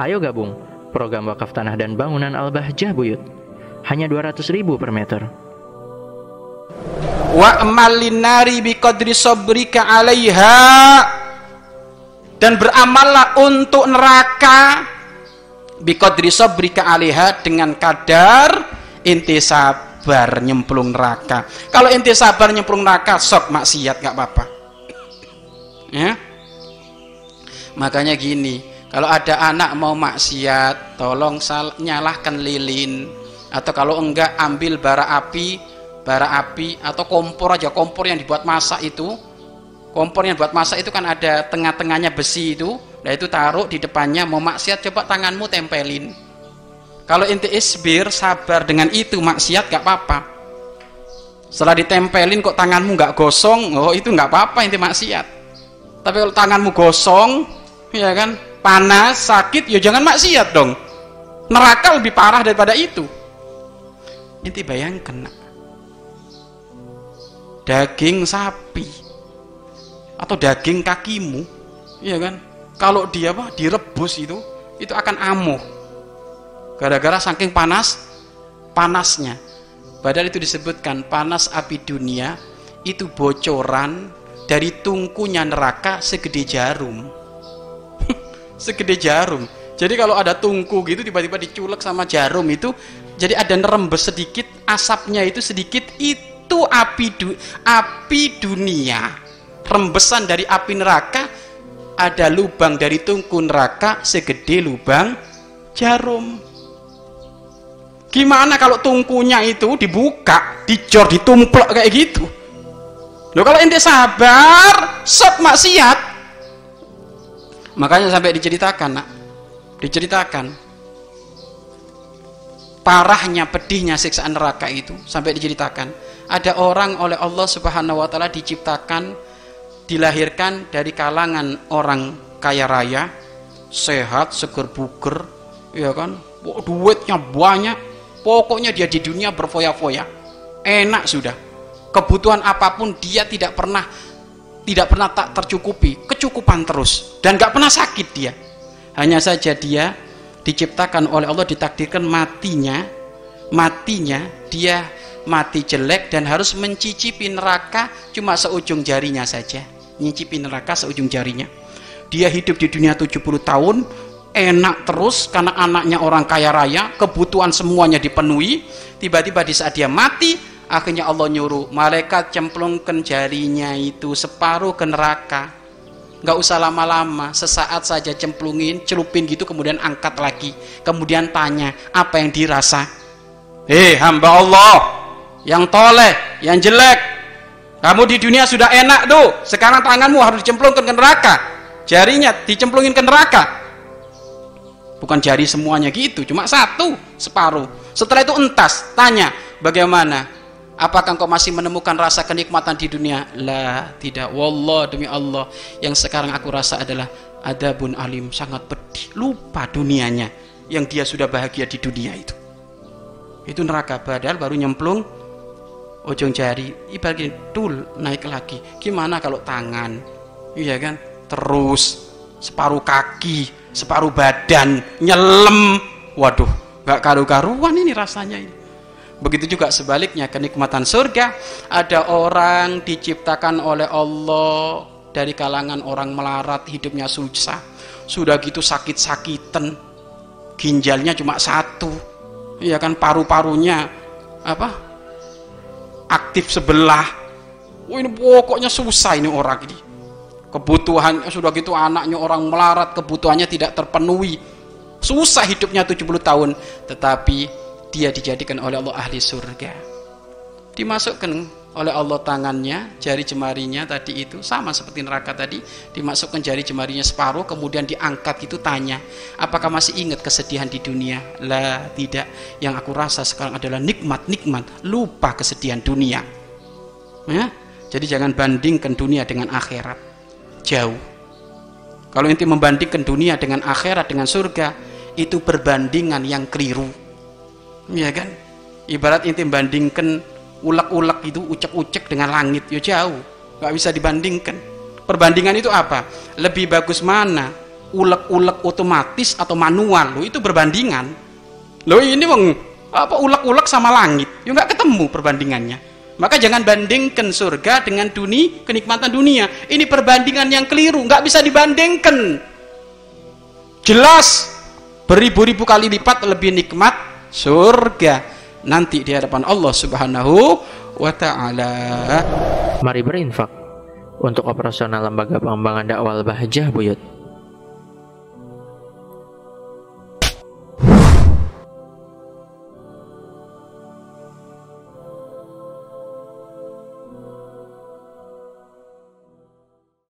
Ayo gabung program wakaf tanah dan bangunan Al-Bahjah Buyut. Hanya 200 ribu per meter. Wa amalin nari biqadri sabrika 'alaiha dan beramallah untuk neraka biqadri sabrika 'alaiha dengan kadar inti sabar nyemplung neraka. Kalau inti sabar nyemplung neraka sok maksiat gak apa-apa. Ya. Makanya gini, kalau ada anak mau maksiat, tolong nyalahkan lilin. Atau kalau enggak ambil bara api, bara api atau kompor aja, kompor yang dibuat masak itu. Kompor yang buat masak itu kan ada tengah-tengahnya besi itu. Nah itu taruh di depannya, mau maksiat coba tanganmu tempelin. Kalau inti isbir, sabar dengan itu maksiat gak apa-apa. Setelah ditempelin kok tanganmu nggak gosong, oh itu nggak apa-apa inti maksiat. Tapi kalau tanganmu gosong, ya kan, panas, sakit, ya jangan maksiat dong. Neraka lebih parah daripada itu. Inti bayangkan, daging sapi atau daging kakimu, ya kan? Kalau dia apa direbus itu, itu akan amuh. Gara-gara saking panas, panasnya. Padahal itu disebutkan panas api dunia itu bocoran dari tungkunya neraka segede jarum segede jarum. Jadi kalau ada tungku gitu tiba-tiba diculek sama jarum itu jadi ada nerembes sedikit asapnya itu sedikit itu api du, api dunia. Rembesan dari api neraka ada lubang dari tungku neraka segede lubang jarum. Gimana kalau tungkunya itu dibuka dijor ditumplok kayak gitu? Loh kalau ente sabar, sok maksiat. Makanya sampai diceritakan, nak. Diceritakan. Parahnya, pedihnya siksaan neraka itu sampai diceritakan. Ada orang oleh Allah Subhanahu wa taala diciptakan dilahirkan dari kalangan orang kaya raya, sehat, seger buger, ya kan? Duitnya banyak. Pokoknya dia di dunia berfoya-foya. Enak sudah kebutuhan apa pun dia tidak pernah tidak pernah tak tercukupi kecukupan terus. Dan gak pernah sakit dia. Hanya saja dia diciptakan oleh Allah ditakdirkan matinya matinya dia mati jelek dan harus mencicipi neraka cuma seujung jarinya saja. Mencicipi neraka seujung jarinya. Dia hidup di dunia 70 tahun enak terus karena anaknya orang kaya raya kebutuhan semuanya dipenuhi. Tiba-tiba di saat dia mati akhirnya Allah nyuruh malaikat cemplungkan jarinya itu separuh ke neraka. Nggak usah lama-lama sesaat saja cemplungin celupin gitu kemudian angkat lagi. Kemudian tanya apa yang dirasa? Hei hamba Allah. Yang toleh yang jelek. Kamu di dunia sudah enak tuh. Sekarang tanganmu harus dicemplungkan ke neraka. Jarinya dicemplungin ke neraka. Bukan jari semuanya gitu cuma satu separuh. Setelah itu entas tanya bagaimana Apakah engkau masih menemukan rasa kenikmatan di dunia? Lah, tidak. Wallah demi Allah, yang sekarang aku rasa adalah adabun alim, sangat pedih. Lupa dunianya yang dia sudah bahagia di dunia itu. Itu neraka padahal baru nyemplung ujung jari. Ibaratnya tul naik lagi. Gimana kalau tangan? Iya kan? Terus separuh kaki, separuh badan nyelem. Waduh, gak karu-karuan ini rasanya ini. Begitu juga sebaliknya kenikmatan surga ada orang diciptakan oleh Allah dari kalangan orang melarat hidupnya susah. Sudah gitu sakit-sakitan. Ginjalnya cuma satu. Ya kan paru-parunya apa? Aktif sebelah. Oh, ini pokoknya susah ini orang ini. Kebutuhannya sudah gitu anaknya orang melarat, kebutuhannya tidak terpenuhi. Susah hidupnya 70 tahun, tetapi dia dijadikan oleh Allah ahli surga. Dimasukkan oleh Allah tangannya jari jemarinya tadi itu sama seperti neraka tadi dimasukkan jari jemarinya separuh kemudian diangkat itu tanya apakah masih ingat kesedihan di dunia? Lah tidak. Yang aku rasa sekarang adalah nikmat-nikmat lupa kesedihan dunia. Ya? Jadi jangan bandingkan dunia dengan akhirat. Jauh. Kalau inti membandingkan dunia dengan akhirat dengan surga itu perbandingan yang keliru ya kan? Ibarat inti bandingkan ulek-ulek itu ucek-ucek dengan langit. Ya jauh nggak bisa dibandingkan. Perbandingan itu apa? Lebih bagus mana? Ulek-ulek otomatis atau manual? Lo itu berbandingan lo ini bang apa ulek-ulek sama langit? Ya nggak ketemu perbandingannya. Maka jangan bandingkan surga dengan dunia kenikmatan dunia. Ini perbandingan yang keliru nggak bisa dibandingkan. Jelas beribu-ribu kali lipat lebih nikmat surga nanti di hadapan Allah Subhanahu wa taala. Mari berinfak untuk operasional lembaga pengembangan dakwah Bahjah Buyut.